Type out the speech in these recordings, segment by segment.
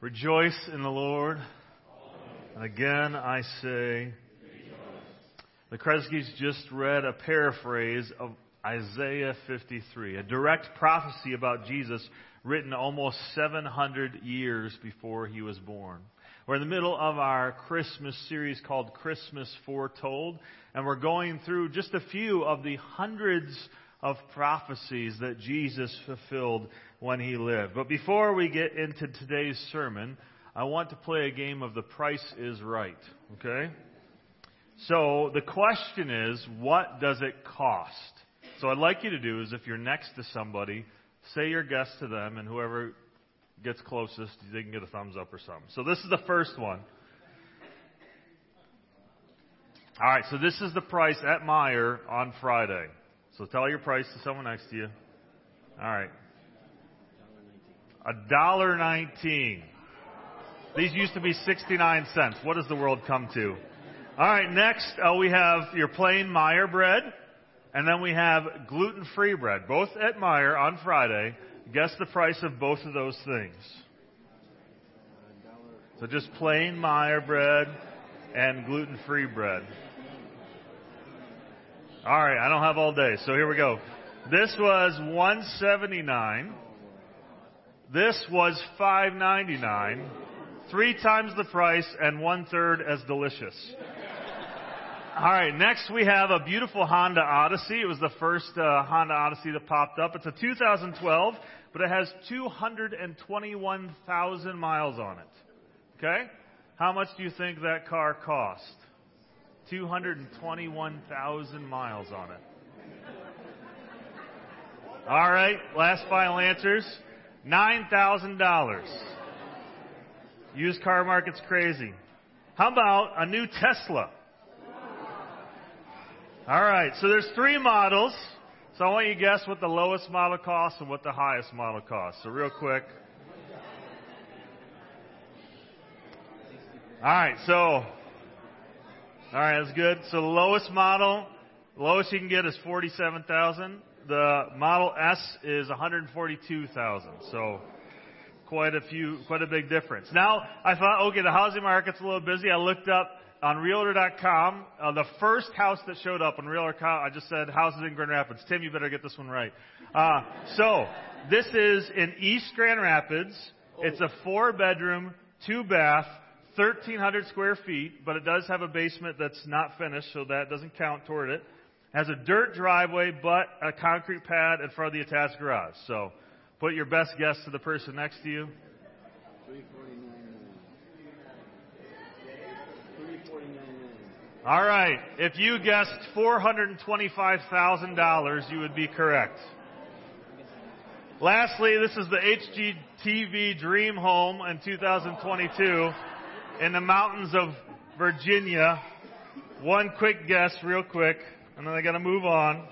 Rejoice in the Lord. And again, I say, the Kresge's just read a paraphrase of Isaiah 53, a direct prophecy about Jesus written almost 700 years before he was born. We're in the middle of our Christmas series called Christmas Foretold, and we're going through just a few of the hundreds of prophecies that Jesus fulfilled when he lived. But before we get into today's sermon, I want to play a game of The Price is Right. Okay? So the question is, what does it cost? So I'd like you to do is if you're next to somebody, say your guess to them, and whoever gets closest, they can get a thumbs up or something. So this is the first one. All right, so this is the price at Meijer on Friday. So tell your price to someone next to you. All right. A dollar nineteen. These used to be 69 cents. What does the world come to? All right, next uh, we have your plain Meijer bread, and then we have gluten-free bread, both at Meijer on Friday. Guess the price of both of those things. So just plain Meijer bread and gluten-free bread. All right, I don't have all day, so here we go. This was 179. This was 599. Three times the price and one third as delicious. All right, next we have a beautiful Honda Odyssey. It was the first uh, Honda Odyssey that popped up. It's a 2012, but it has 221,000 miles on it. Okay? How much do you think that car cost? 221,000 miles on it. All right, last final answers. $9,000. Used car market's crazy. How about a new Tesla? All right, so there's three models. So I want you to guess what the lowest model costs and what the highest model costs. So real quick. All right, so all right, that's good. So the lowest model, lowest you can get is 47,000. The Model S is 142,000. So quite a few, quite a big difference. Now I thought, okay, the housing market's a little busy. I looked up on Realtor.com. Uh, the first house that showed up on Realtor.com, I just said houses in Grand Rapids. Tim, you better get this one right. Uh, so this is in East Grand Rapids. It's a four bedroom, two bath, 1,300 square feet, but it does have a basement that's not finished, so that doesn't count toward it. it Has a dirt driveway, but a concrete pad in front of the attached garage. So, put your best guess to the person next to you. 349. All right. If you guessed $425,000, you would be correct. Lastly, this is the HGTV Dream Home in 2022 in the mountains of Virginia. One quick guess, real quick, and then I got to move on.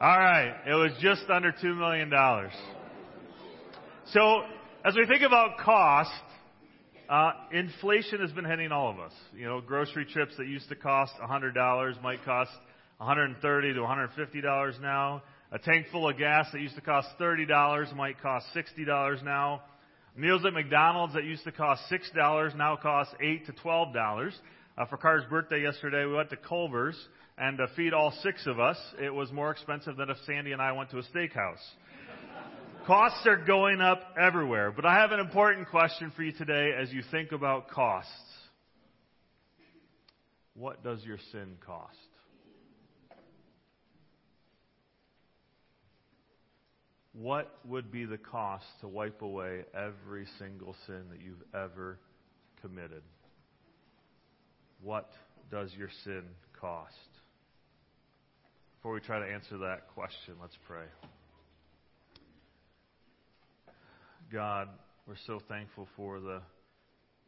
All right, it was just under $2 million. So, as we think about cost, uh, inflation has been hitting all of us. You know, grocery trips that used to cost $100 might cost 130 to $150 now. A tank full of gas that used to cost $30 might cost $60 now. Meals at McDonald's that used to cost $6 now cost 8 to $12. Uh, for Carter's birthday yesterday, we went to Culver's, and to feed all six of us, it was more expensive than if Sandy and I went to a steakhouse. Costs are going up everywhere, but I have an important question for you today as you think about costs. What does your sin cost? What would be the cost to wipe away every single sin that you've ever committed? What does your sin cost? Before we try to answer that question, let's pray. God, we're so thankful for the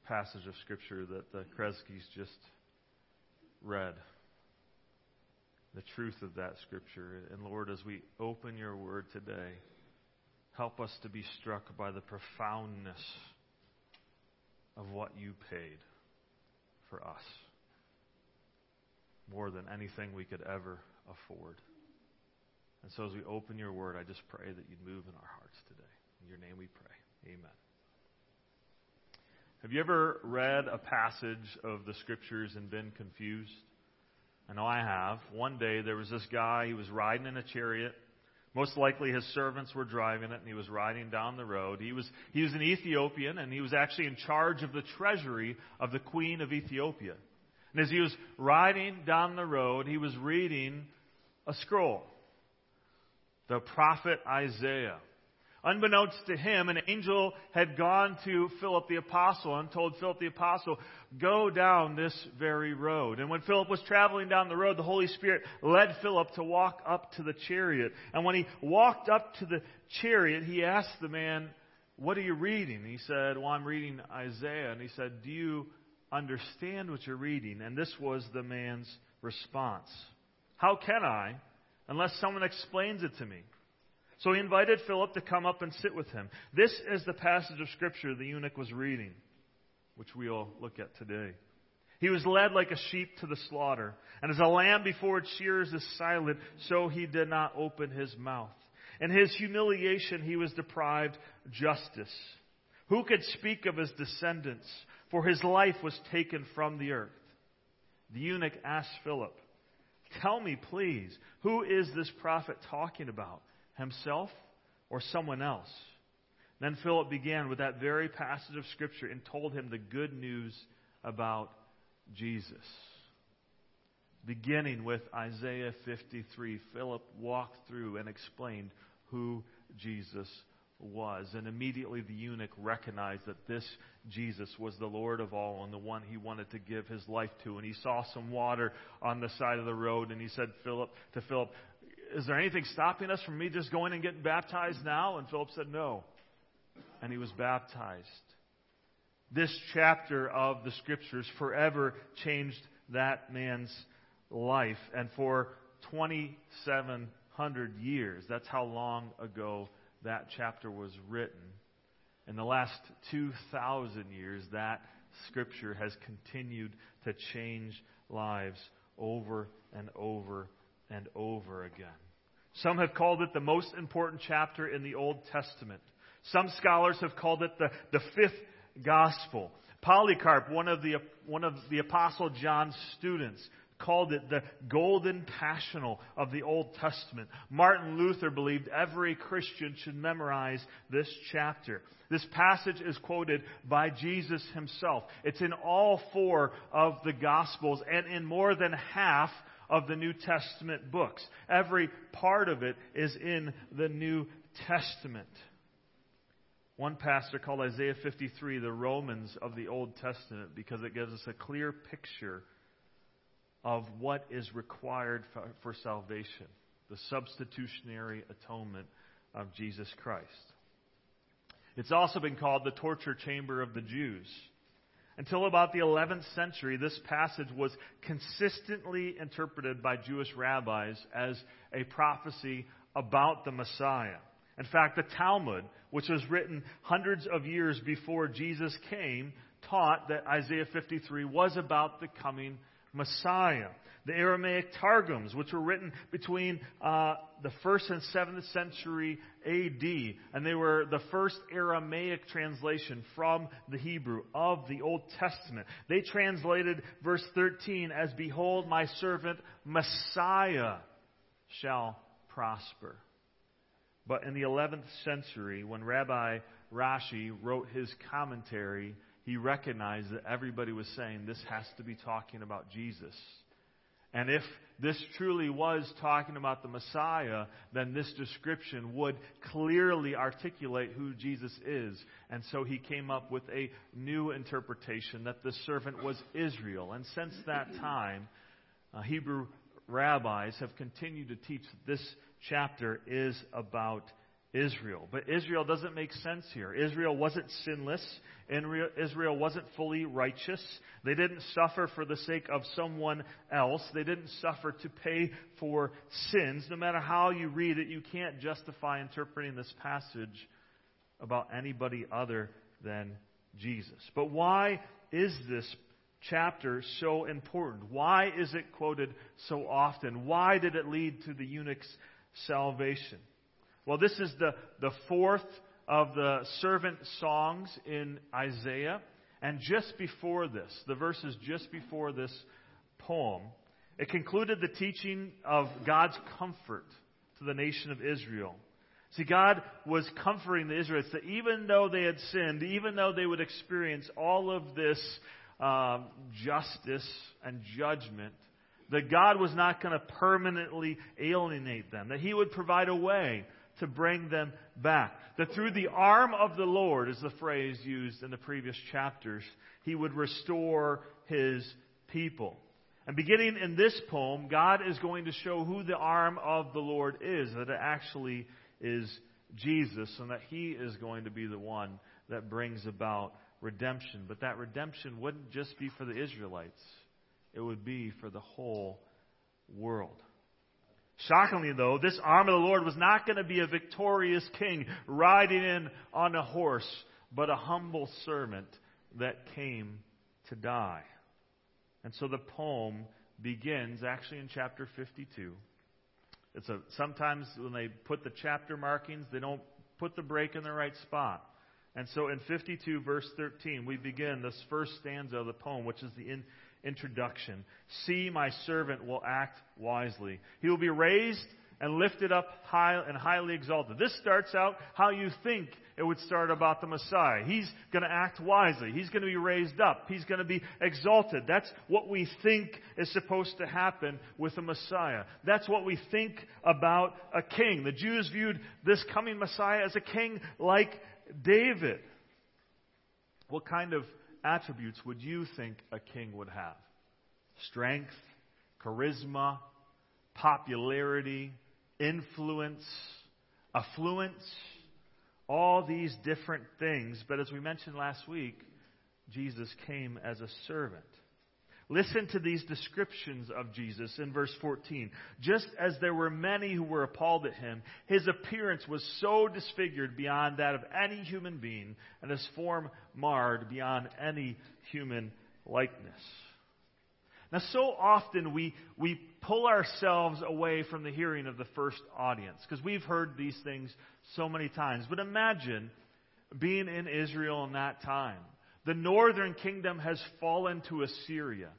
passage of Scripture that the Kresge's just read. The truth of that Scripture. And Lord, as we open your word today, Help us to be struck by the profoundness of what you paid for us. More than anything we could ever afford. And so as we open your word, I just pray that you'd move in our hearts today. In your name we pray. Amen. Have you ever read a passage of the scriptures and been confused? I know I have. One day there was this guy, he was riding in a chariot. Most likely his servants were driving it and he was riding down the road. He was, he was an Ethiopian and he was actually in charge of the treasury of the queen of Ethiopia. And as he was riding down the road, he was reading a scroll. The prophet Isaiah. Unbeknownst to him, an angel had gone to Philip the apostle and told Philip the apostle, go down this very road. And when Philip was traveling down the road, the Holy Spirit led Philip to walk up to the chariot. And when he walked up to the chariot, he asked the man, what are you reading? He said, well, I'm reading Isaiah. And he said, do you understand what you're reading? And this was the man's response. How can I unless someone explains it to me? So he invited Philip to come up and sit with him. This is the passage of Scripture the eunuch was reading, which we'll look at today. He was led like a sheep to the slaughter, and as a lamb before its shears is silent, so he did not open his mouth. In his humiliation, he was deprived justice. Who could speak of his descendants? For his life was taken from the earth. The eunuch asked Philip, Tell me, please, who is this prophet talking about? Himself or someone else. Then Philip began with that very passage of Scripture and told him the good news about Jesus. Beginning with Isaiah 53, Philip walked through and explained who Jesus was. And immediately the eunuch recognized that this Jesus was the Lord of all and the one he wanted to give his life to. And he saw some water on the side of the road and he said Philip to Philip, is there anything stopping us from me just going and getting baptized now? And Philip said, No. And he was baptized. This chapter of the scriptures forever changed that man's life. And for 2,700 years, that's how long ago that chapter was written. In the last 2,000 years, that scripture has continued to change lives over and over and over again. Some have called it the most important chapter in the Old Testament. Some scholars have called it the, the fifth gospel. Polycarp, one of, the, one of the Apostle John's students, called it the golden passional of the Old Testament. Martin Luther believed every Christian should memorize this chapter. This passage is quoted by Jesus himself. It's in all four of the Gospels and in more than half of the New Testament books. Every part of it is in the New Testament. One pastor called Isaiah 53 the Romans of the Old Testament because it gives us a clear picture of what is required for, salvation the substitutionary atonement of Jesus Christ. It's also been called the torture chamber of the Jews. Until about the 11th century, this passage was consistently interpreted by Jewish rabbis as a prophecy about the Messiah. In fact, the Talmud, which was written hundreds of years before Jesus came, taught that Isaiah 53 was about the coming Messiah the Aramaic Targums, which were written between uh, the 1st and 7th century AD. And they were the first Aramaic translation from the Hebrew of the Old Testament. They translated verse 13 as, Behold, my servant Messiah shall prosper. But in the 11th century, when Rabbi Rashi wrote his commentary, he recognized that everybody was saying this has to be talking about Jesus. And if this truly was talking about the Messiah, then this description would clearly articulate who Jesus is. And so he came up with a new interpretation that the servant was Israel. And since that time, uh, Hebrew rabbis have continued to teach that this chapter is about Israel. But Israel doesn't make sense here. Israel wasn't sinless. Israel wasn't fully righteous. They didn't suffer for the sake of someone else. They didn't suffer to pay for sins. No matter how you read it, you can't justify interpreting this passage about anybody other than Jesus. But why is this chapter so important? Why is it quoted so often? Why did it lead to the eunuch's salvation? Well, this is the, the fourth of the servant songs in Isaiah. And just before this, the verses just before this poem, it concluded the teaching of God's comfort to the nation of Israel. See, God was comforting the Israelites that even though they had sinned, even though they would experience all of this um, justice and judgment, that God was not going to permanently alienate them, that He would provide a way to bring them back. That through the arm of the Lord, is the phrase used in the previous chapters, He would restore His people. And beginning in this poem, God is going to show who the arm of the Lord is, that it actually is Jesus, and that He is going to be the one that brings about redemption. But that redemption wouldn't just be for the Israelites, it would be for the whole world. Shockingly, though, this arm of the Lord was not going to be a victorious king riding in on a horse, but a humble servant that came to die. And so the poem begins actually in chapter 52. It's a, sometimes when they put the chapter markings, they don't put the break in the right spot. And so in 52, verse 13, we begin this first stanza of the poem, which is the in, introduction. See, my servant will act wisely. He will be raised and lifted up high and highly exalted. This starts out how you think it would start about the Messiah. He's going to act wisely. He's going to be raised up. He's going to be exalted. That's what we think is supposed to happen with the Messiah. That's what we think about a king. The Jews viewed this coming Messiah as a king like David, what kind of attributes would you think a king would have? Strength, charisma, popularity, influence, affluence, all these different things. But as we mentioned last week, Jesus came as a servant. Listen to these descriptions of Jesus in verse 14. Just as there were many who were appalled at him, his appearance was so disfigured beyond that of any human being, and his form marred beyond any human likeness. Now, so often we, we pull ourselves away from the hearing of the first audience because we've heard these things so many times. But imagine being in Israel in that time the northern kingdom has fallen to Assyria.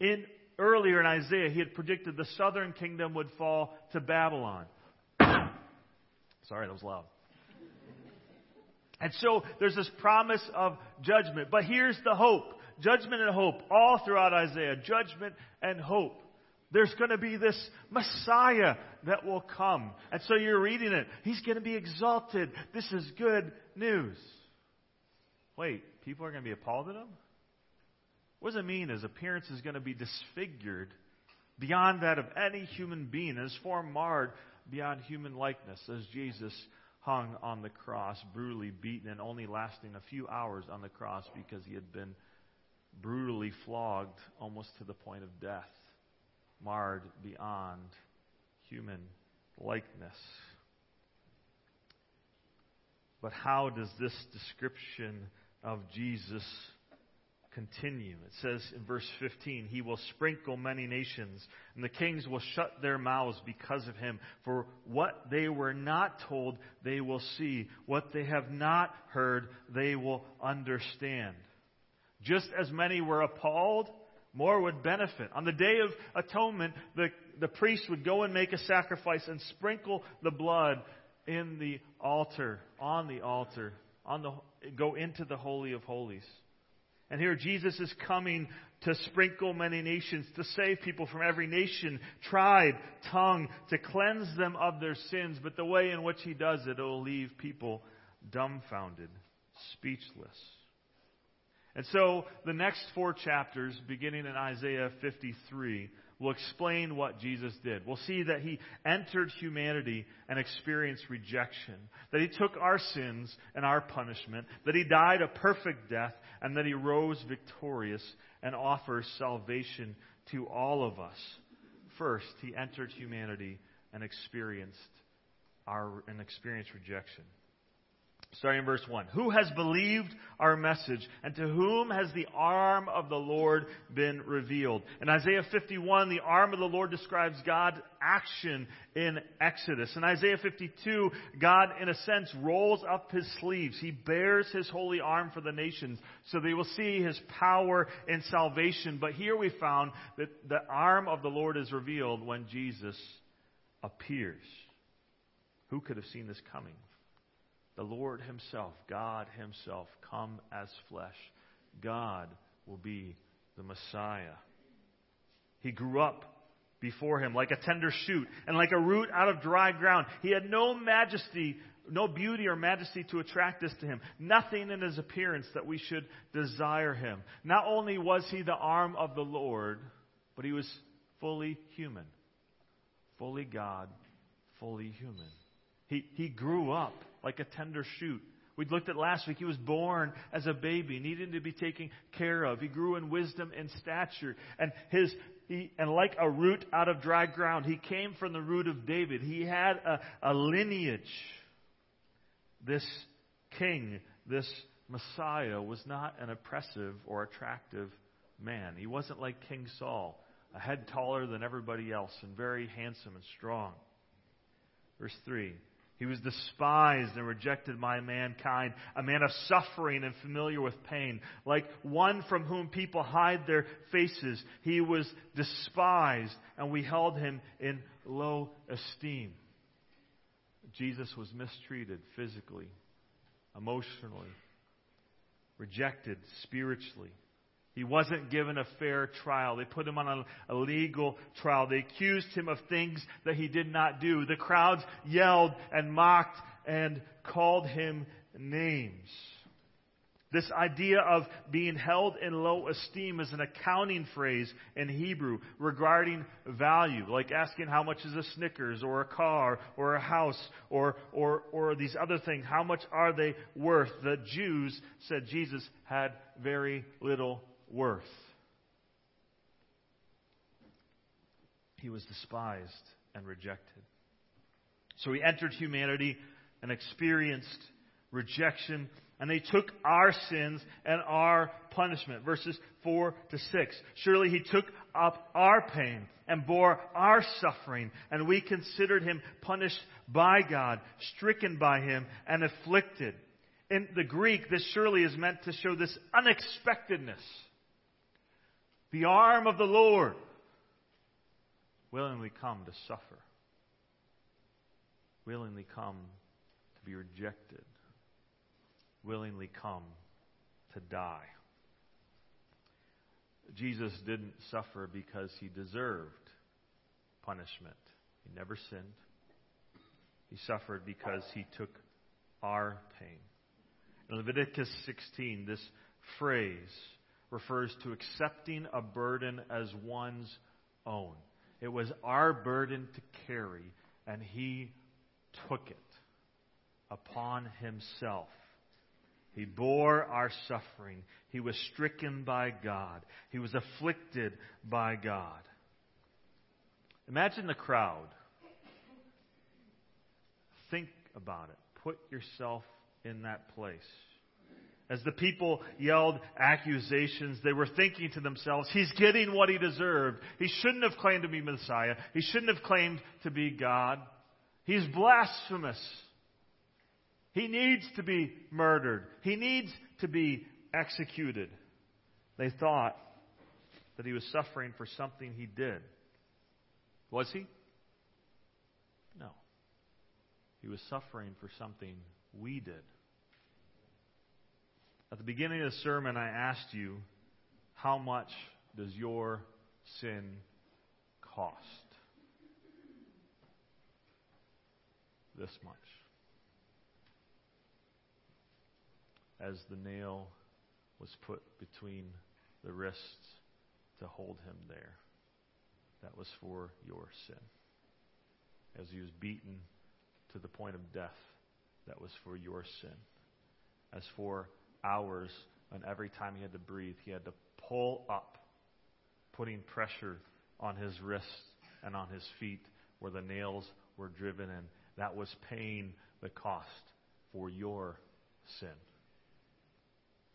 In, earlier in Isaiah, he had predicted the southern kingdom would fall to Babylon. Sorry, that was loud. And so there's this promise of judgment. But here's the hope judgment and hope all throughout Isaiah. Judgment and hope. There's going to be this Messiah that will come. And so you're reading it. He's going to be exalted. This is good news. Wait, people are going to be appalled at him? What does it mean his appearance is going to be disfigured beyond that of any human being, his form marred beyond human likeness, as Jesus hung on the cross, brutally beaten and only lasting a few hours on the cross because he had been brutally flogged almost to the point of death, marred beyond human likeness. But how does this description of Jesus continue. It says in verse 15, He will sprinkle many nations, and the kings will shut their mouths because of him. For what they were not told, they will see. What they have not heard, they will understand. Just as many were appalled, more would benefit. On the Day of Atonement, the, the priest would go and make a sacrifice and sprinkle the blood in the altar, on the altar, on the, go into the Holy of Holies. And here Jesus is coming to sprinkle many nations, to save people from every nation, tribe, tongue, to cleanse them of their sins. But the way in which he does it, it will leave people dumbfounded, speechless. And so the next four chapters, beginning in Isaiah 53, will explain what Jesus did. We'll see that he entered humanity and experienced rejection, that he took our sins and our punishment, that he died a perfect death, and that he rose victorious and offers salvation to all of us. First, he entered humanity and experienced our and experienced rejection. Starting in verse 1. Who has believed our message, and to whom has the arm of the Lord been revealed? In Isaiah 51, the arm of the Lord describes God's action in Exodus. In Isaiah 52, God, in a sense, rolls up his sleeves. He bears his holy arm for the nations, so they will see his power in salvation. But here we found that the arm of the Lord is revealed when Jesus appears. Who could have seen this coming? The Lord Himself, God Himself, come as flesh. God will be the Messiah. He grew up before Him like a tender shoot and like a root out of dry ground. He had no majesty, no beauty or majesty to attract us to Him. Nothing in His appearance that we should desire Him. Not only was He the arm of the Lord, but He was fully human. Fully God, fully human. He, he grew up like a tender shoot. We looked at last week. He was born as a baby, needing to be taken care of. He grew in wisdom and stature. And his, he, and like a root out of dry ground, he came from the root of David. He had a, a lineage. This king, this Messiah, was not an oppressive or attractive man. He wasn't like King Saul, a head taller than everybody else and very handsome and strong. Verse 3 he was despised and rejected by mankind, a man of suffering and familiar with pain. Like one from whom people hide their faces, he was despised, and we held him in low esteem. Jesus was mistreated physically, emotionally, rejected spiritually. He wasn't given a fair trial. They put him on a, legal trial. They accused him of things that he did not do. The crowds yelled and mocked and called him names. This idea of being held in low esteem is an accounting phrase in Hebrew regarding value, like asking how much is a Snickers or a car or a house or, or, or these other things. How much are they worth? The Jews said Jesus had very little worth. He was despised and rejected. So he entered humanity and experienced rejection, and they took our sins and our punishment. Verses 4 to 6. Surely he took up our pain and bore our suffering, and we considered him punished by God, stricken by him, and afflicted. In the Greek, this surely is meant to show this unexpectedness the arm of the Lord, willingly come to suffer, willingly come to be rejected, willingly come to die. Jesus didn't suffer because he deserved punishment. He never sinned. He suffered because he took our pain. In Leviticus 16, this phrase, refers to accepting a burden as one's own. It was our burden to carry, and He took it upon Himself. He bore our suffering. He was stricken by God. He was afflicted by God. Imagine the crowd. Think about it. Put yourself in that place. As the people yelled accusations, they were thinking to themselves, he's getting what he deserved. He shouldn't have claimed to be Messiah. He shouldn't have claimed to be God. He's blasphemous. He needs to be murdered. He needs to be executed. They thought that he was suffering for something he did. Was he? No. He was suffering for something we did. At the beginning of the sermon, I asked you, how much does your sin cost? This much. As the nail was put between the wrists to hold him there, that was for your sin. As he was beaten to the point of death, that was for your sin. As for hours, and every time he had to breathe, he had to pull up, putting pressure on his wrists and on his feet where the nails were driven in. That was paying the cost for your sin.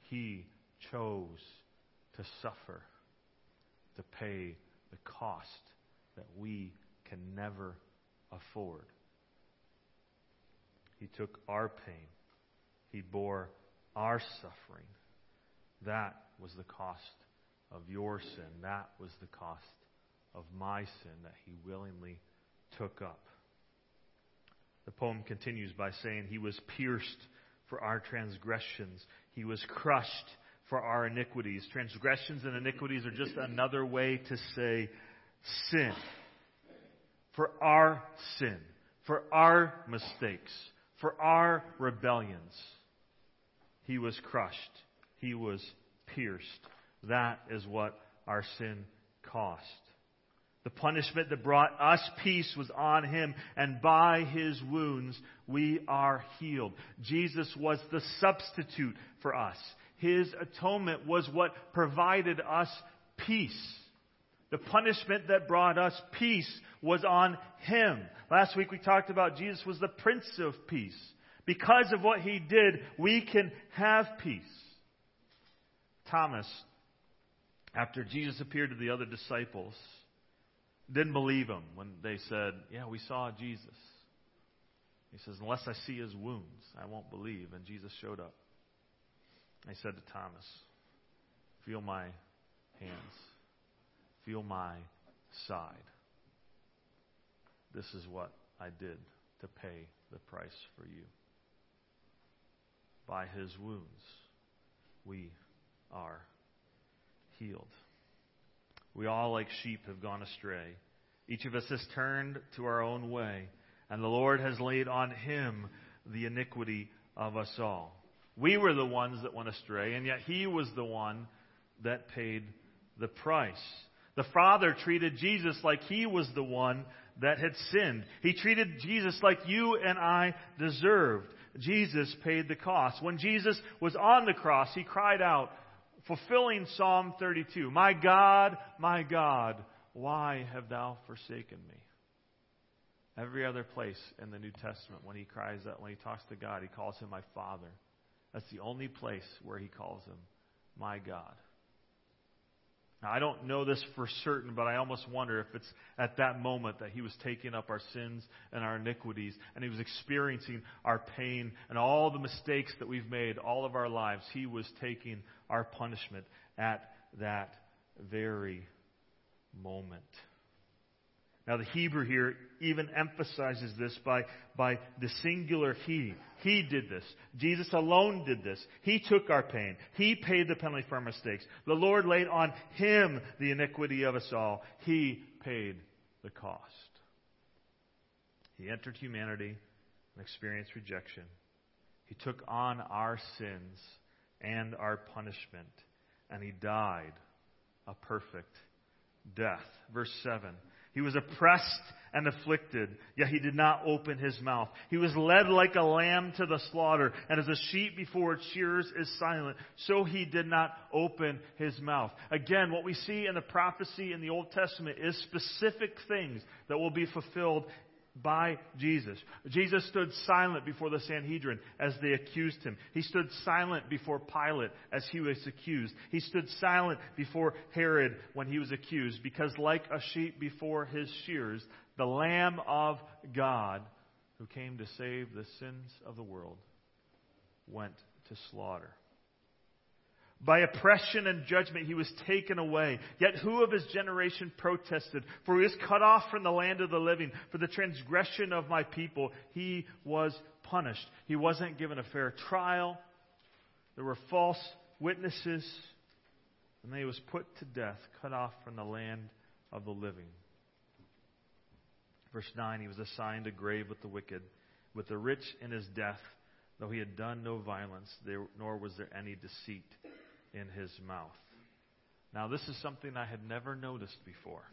He chose to suffer, to pay the cost that we can never afford. He took our pain. He bore our suffering. That was the cost of your sin. That was the cost of my sin that he willingly took up. The poem continues by saying, He was pierced for our transgressions, He was crushed for our iniquities. Transgressions and iniquities are just another way to say sin. For our sin, for our mistakes, for our rebellions. He was crushed. He was pierced. That is what our sin cost. The punishment that brought us peace was on him, and by his wounds we are healed. Jesus was the substitute for us. His atonement was what provided us peace. The punishment that brought us peace was on him. Last week we talked about Jesus was the Prince of Peace. Because of what he did, we can have peace. Thomas, after Jesus appeared to the other disciples, didn't believe him when they said, Yeah, we saw Jesus. He says, Unless I see his wounds, I won't believe. And Jesus showed up. He said to Thomas, Feel my hands, feel my side. This is what I did to pay the price for you. By his wounds, we are healed. We all, like sheep, have gone astray. Each of us has turned to our own way, and the Lord has laid on him the iniquity of us all. We were the ones that went astray, and yet he was the one that paid the price. The Father treated Jesus like he was the one that had sinned. He treated Jesus like you and I deserved. Jesus paid the cost. When Jesus was on the cross, he cried out, fulfilling Psalm 32. My God, my God, why have thou forsaken me? Every other place in the New Testament, when he cries that, when he talks to God, he calls him my Father. That's the only place where he calls him my God. Now, I don't know this for certain, but I almost wonder if it's at that moment that he was taking up our sins and our iniquities, and he was experiencing our pain and all the mistakes that we've made all of our lives. He was taking our punishment at that very moment. Now, the Hebrew here even emphasizes this by, by the singular He. He did this. Jesus alone did this. He took our pain. He paid the penalty for our mistakes. The Lord laid on Him the iniquity of us all. He paid the cost. He entered humanity and experienced rejection. He took on our sins and our punishment, and He died a perfect death. Verse 7. He was oppressed and afflicted, yet he did not open his mouth. He was led like a lamb to the slaughter, and as a sheep before its shearers is silent, so he did not open his mouth. Again, what we see in the prophecy in the Old Testament is specific things that will be fulfilled by Jesus. Jesus stood silent before the Sanhedrin as they accused him. He stood silent before Pilate as he was accused. He stood silent before Herod when he was accused because like a sheep before his shears, the Lamb of God who came to save the sins of the world went to slaughter. By oppression and judgment he was taken away. Yet who of his generation protested? For he was cut off from the land of the living. For the transgression of my people he was punished. He wasn't given a fair trial. There were false witnesses. And then he was put to death, cut off from the land of the living. Verse 9 He was assigned a grave with the wicked, with the rich in his death, though he had done no violence, nor was there any deceit in his mouth. Now, this is something I had never noticed before.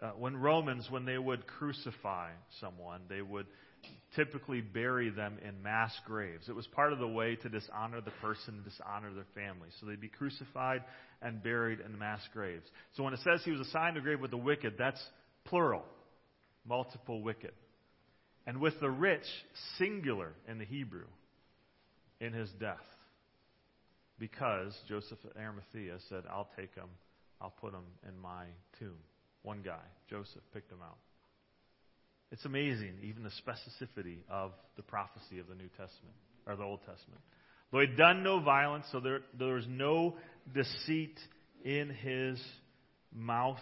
Uh, when Romans, when they would crucify someone, they would typically bury them in mass graves. It was part of the way to dishonor the person, dishonor their family. So they'd be crucified and buried in mass graves. So when it says he was assigned a grave with the wicked, that's plural, multiple wicked. And with the rich, singular in the Hebrew. in his death because Joseph of Arimathea said, I'll take him, I'll put him in my tomb. One guy, Joseph, picked him out. It's amazing, even the specificity of the prophecy of the New Testament, or the Old Testament. Though he'd done no violence, so there, there was no deceit in his mouth.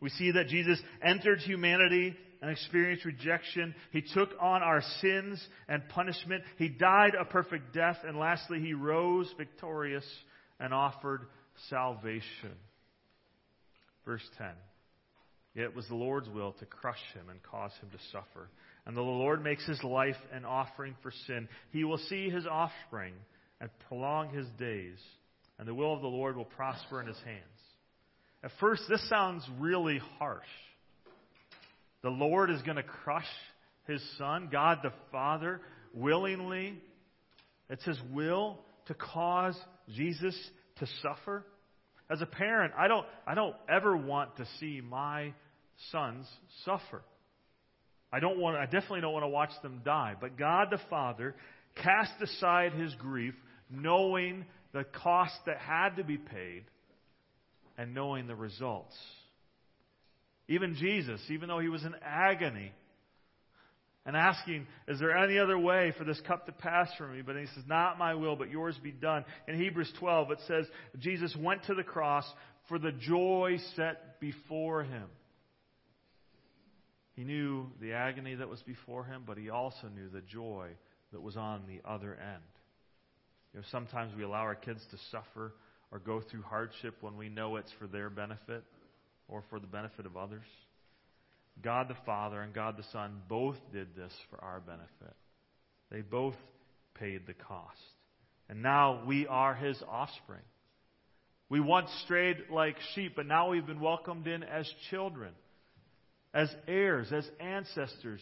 We see that Jesus entered humanity and experienced rejection. He took on our sins and punishment. He died a perfect death. And lastly, he rose victorious and offered salvation. Verse 10. Yet it was the Lord's will to crush him and cause him to suffer. And the Lord makes his life an offering for sin. He will see his offspring and prolong his days, and the will of the Lord will prosper in his hands. At first, this sounds really harsh. The Lord is going to crush his son, God the Father, willingly. It's his will to cause Jesus to suffer. As a parent, I don't, I don't ever want to see my sons suffer. I don't want, I definitely don't want to watch them die. But God the Father cast aside his grief, knowing the cost that had to be paid and knowing the results. Even Jesus, even though he was in agony and asking, Is there any other way for this cup to pass from me? But he says, Not my will, but yours be done. In Hebrews 12, it says, Jesus went to the cross for the joy set before him. He knew the agony that was before him, but he also knew the joy that was on the other end. You know, sometimes we allow our kids to suffer or go through hardship when we know it's for their benefit or for the benefit of others. God the Father and God the Son both did this for our benefit. They both paid the cost. And now we are his offspring. We once strayed like sheep, but now we've been welcomed in as children, as heirs, as ancestors,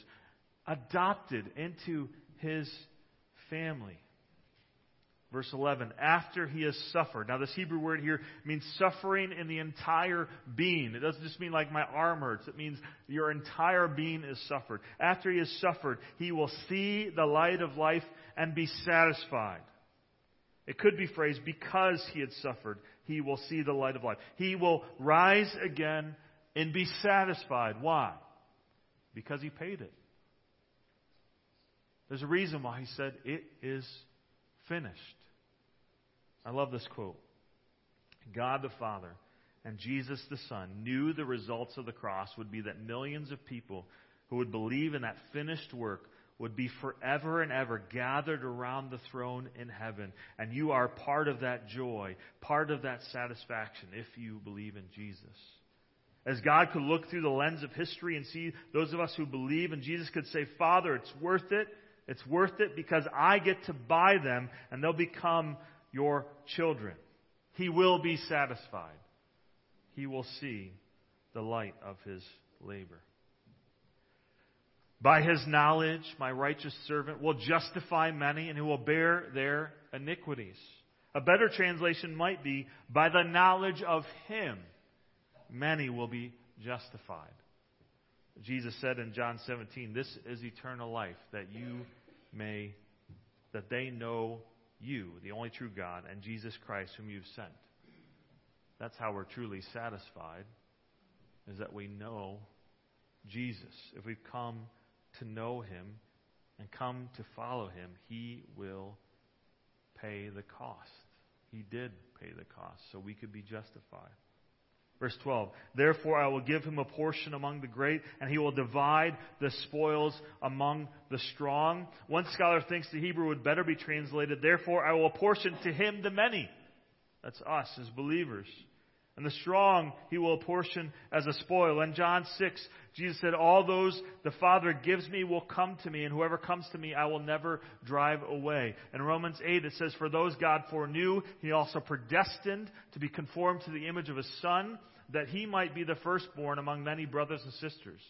adopted into his family. Verse 11, after he has suffered. Now, this Hebrew word here means suffering in the entire being. It doesn't just mean like my arm hurts. It means your entire being is suffered. After he has suffered, he will see the light of life and be satisfied. It could be phrased, because he had suffered, he will see the light of life. He will rise again and be satisfied. Why? Because he paid it. There's a reason why he said, It is finished. I love this quote. God the Father and Jesus the Son knew the results of the cross would be that millions of people who would believe in that finished work would be forever and ever gathered around the throne in heaven. And you are part of that joy, part of that satisfaction if you believe in Jesus. As God could look through the lens of history and see those of us who believe, and Jesus could say, Father, it's worth it. It's worth it because I get to buy them and they'll become your children. He will be satisfied. He will see the light of his labor. By his knowledge, my righteous servant will justify many and he will bear their iniquities. A better translation might be, by the knowledge of him, many will be justified. Jesus said in John 17, This is eternal life, that you may, that they know you, the only true God, and Jesus Christ, whom you've sent. That's how we're truly satisfied, is that we know Jesus. If we've come to know him and come to follow him, he will pay the cost. He did pay the cost, so we could be justified. Verse 12, Therefore I will give him a portion among the great, and he will divide the spoils among the strong. One scholar thinks the Hebrew would better be translated, Therefore I will apportion to him the many. That's us as believers. And the strong he will apportion as a spoil. In John 6, Jesus said, All those the Father gives me will come to me, and whoever comes to me I will never drive away. In Romans 8, it says, For those God foreknew, he also predestined to be conformed to the image of his Son that he might be the firstborn among many brothers and sisters.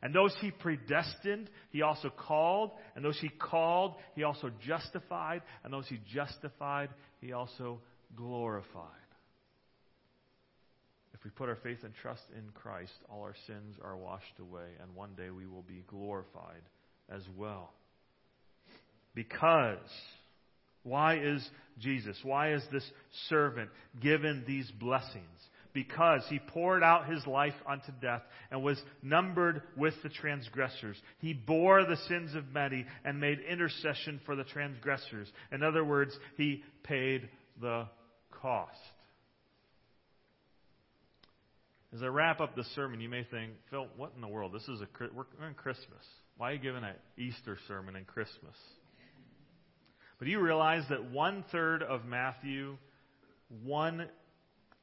And those he predestined, he also called. And those he called, he also justified. And those he justified, he also glorified. If we put our faith and trust in Christ, all our sins are washed away. And one day we will be glorified as well. Because Why is Jesus, why is this servant given these blessings? Because he poured out his life unto death and was numbered with the transgressors. He bore the sins of many and made intercession for the transgressors. In other words, he paid the cost. As I wrap up the sermon, you may think, Phil, what in the world? This is a we're in Christmas. Why are you giving an Easter sermon in Christmas? But do you realize that one third of Matthew, one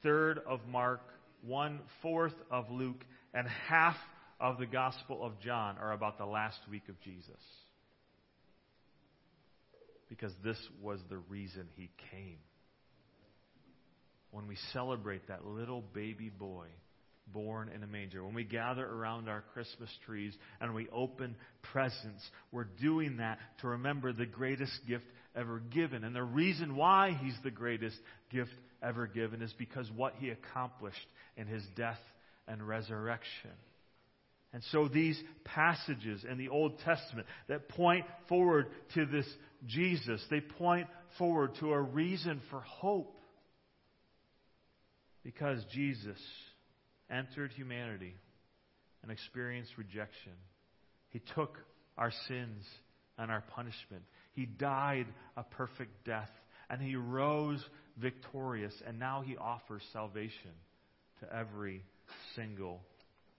third of Mark, one fourth of Luke, and half of the Gospel of John are about the last week of Jesus? Because this was the reason he came. When we celebrate that little baby boy born in a manger. When we gather around our Christmas trees and we open presents, we're doing that to remember the greatest gift ever given. And the reason why he's the greatest gift ever given is because what he accomplished in his death and resurrection. And so these passages in the Old Testament that point forward to this Jesus, they point forward to a reason for hope. Because Jesus entered humanity and experienced rejection. He took our sins and our punishment. He died a perfect death, and he rose victorious, and now he offers salvation to every single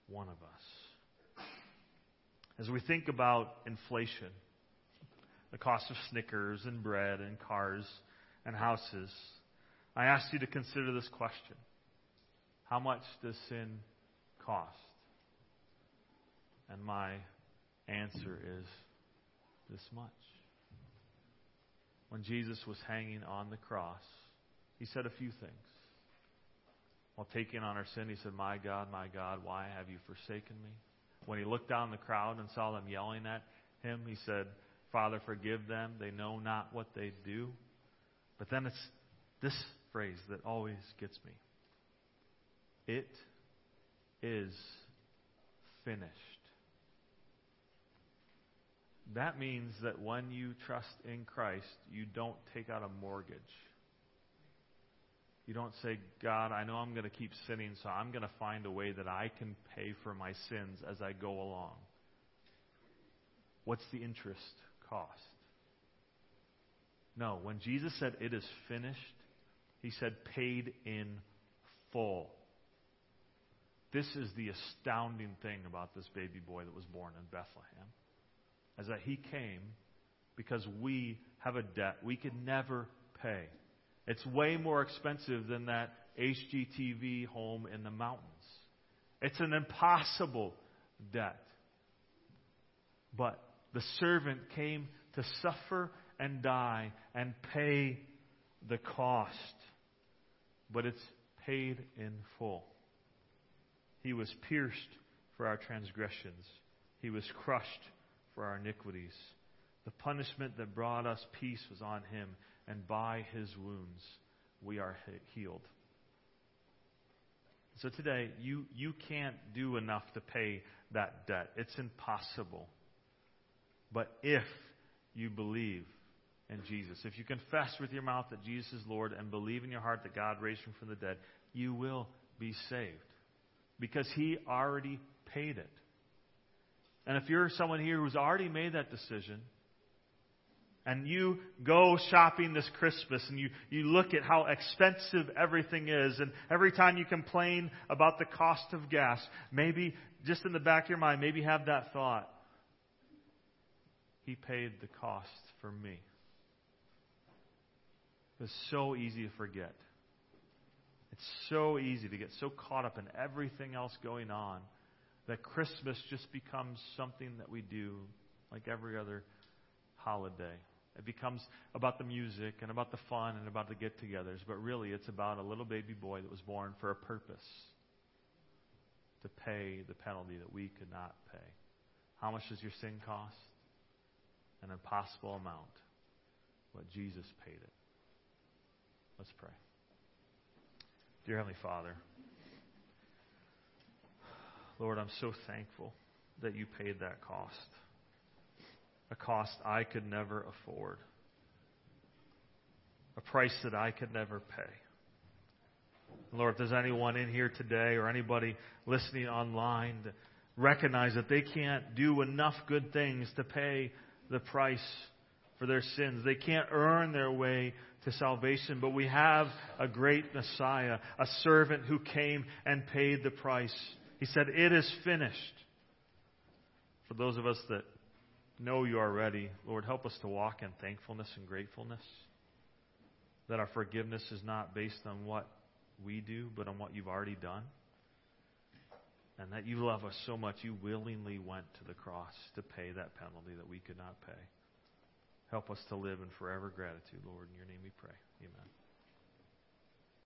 one of us. As we think about inflation, the cost of Snickers and bread and cars and houses, I ask you to consider this question how much does sin cost? And my answer is this much. When Jesus was hanging on the cross, he said a few things. While taking on our sin, he said, My God, my God, why have you forsaken me? When he looked down the crowd and saw them yelling at him, he said, Father, forgive them. They know not what they do. But then it's this phrase that always gets me. It is finished. That means that when you trust in Christ, you don't take out a mortgage. You don't say, God, I know I'm going to keep sinning, so I'm going to find a way that I can pay for my sins as I go along. What's the interest cost? No, when Jesus said it is finished, he said paid in full. This is the astounding thing about this baby boy that was born in Bethlehem. Is that he came because we have a debt we could never pay. It's way more expensive than that HGTV home in the mountains. It's an impossible debt. But the servant came to suffer and die and pay the cost. But it's paid in full. He was pierced for our transgressions, He was crushed for our iniquities. The punishment that brought us peace was on Him, and by His wounds we are healed. So today, you, you can't do enough to pay that debt. It's impossible. But if you believe in Jesus, if you confess with your mouth that Jesus is Lord and believe in your heart that God raised him from the dead, you will be saved because he already paid it. And if you're someone here who's already made that decision, and you go shopping this Christmas and you, you look at how expensive everything is, and every time you complain about the cost of gas, maybe just in the back of your mind, maybe have that thought. He paid the cost for me. It's so easy to forget. It's so easy to get so caught up in everything else going on that Christmas just becomes something that we do like every other holiday. It becomes about the music and about the fun and about the get togethers, but really it's about a little baby boy that was born for a purpose to pay the penalty that we could not pay. How much does your sin cost? An impossible amount. But Jesus paid it. Let's pray. Dear Heavenly Father, Lord, I'm so thankful that you paid that cost. A cost I could never afford. A price that I could never pay. Lord, if there's anyone in here today or anybody listening online to recognize that they can't do enough good things to pay the price for their sins, they can't earn their way to salvation, but we have a great Messiah, a servant who came and paid the price. He said, It is finished. For those of us that know you already, Lord, help us to walk in thankfulness and gratefulness. That our forgiveness is not based on what we do, but on what you've already done. And that you love us so much, you willingly went to the cross to pay that penalty that we could not pay. Help us to live in forever gratitude, Lord. In your name we pray. Amen.